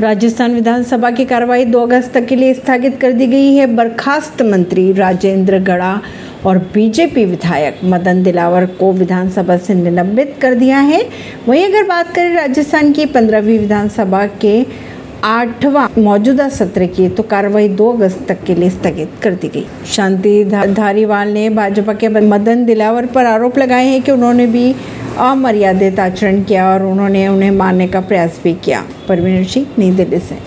राजस्थान विधानसभा की कार्रवाई 2 अगस्त तक के लिए स्थगित कर दी गई है। बर्खास्त मंत्री राजेंद्र गढ़ा और बीजेपी विधायक मदन दिलावर को विधानसभा से निलंबित कर दिया है। वहीं अगर बात करें राजस्थान की, पंद्रहवीं विधानसभा के आठवां मौजूदा सत्र की तो कार्रवाई 2 अगस्त तक के लिए स्थगित कर दी गई। शांति धारीवाल ने भाजपा के मदन दिलावर पर आरोप लगाए हैं कि उन्होंने भी अमर्यादित आचरण किया और उन्होंने उन्हें मारने का प्रयास भी किया। परवीन सिंह, नई दिल्ली से।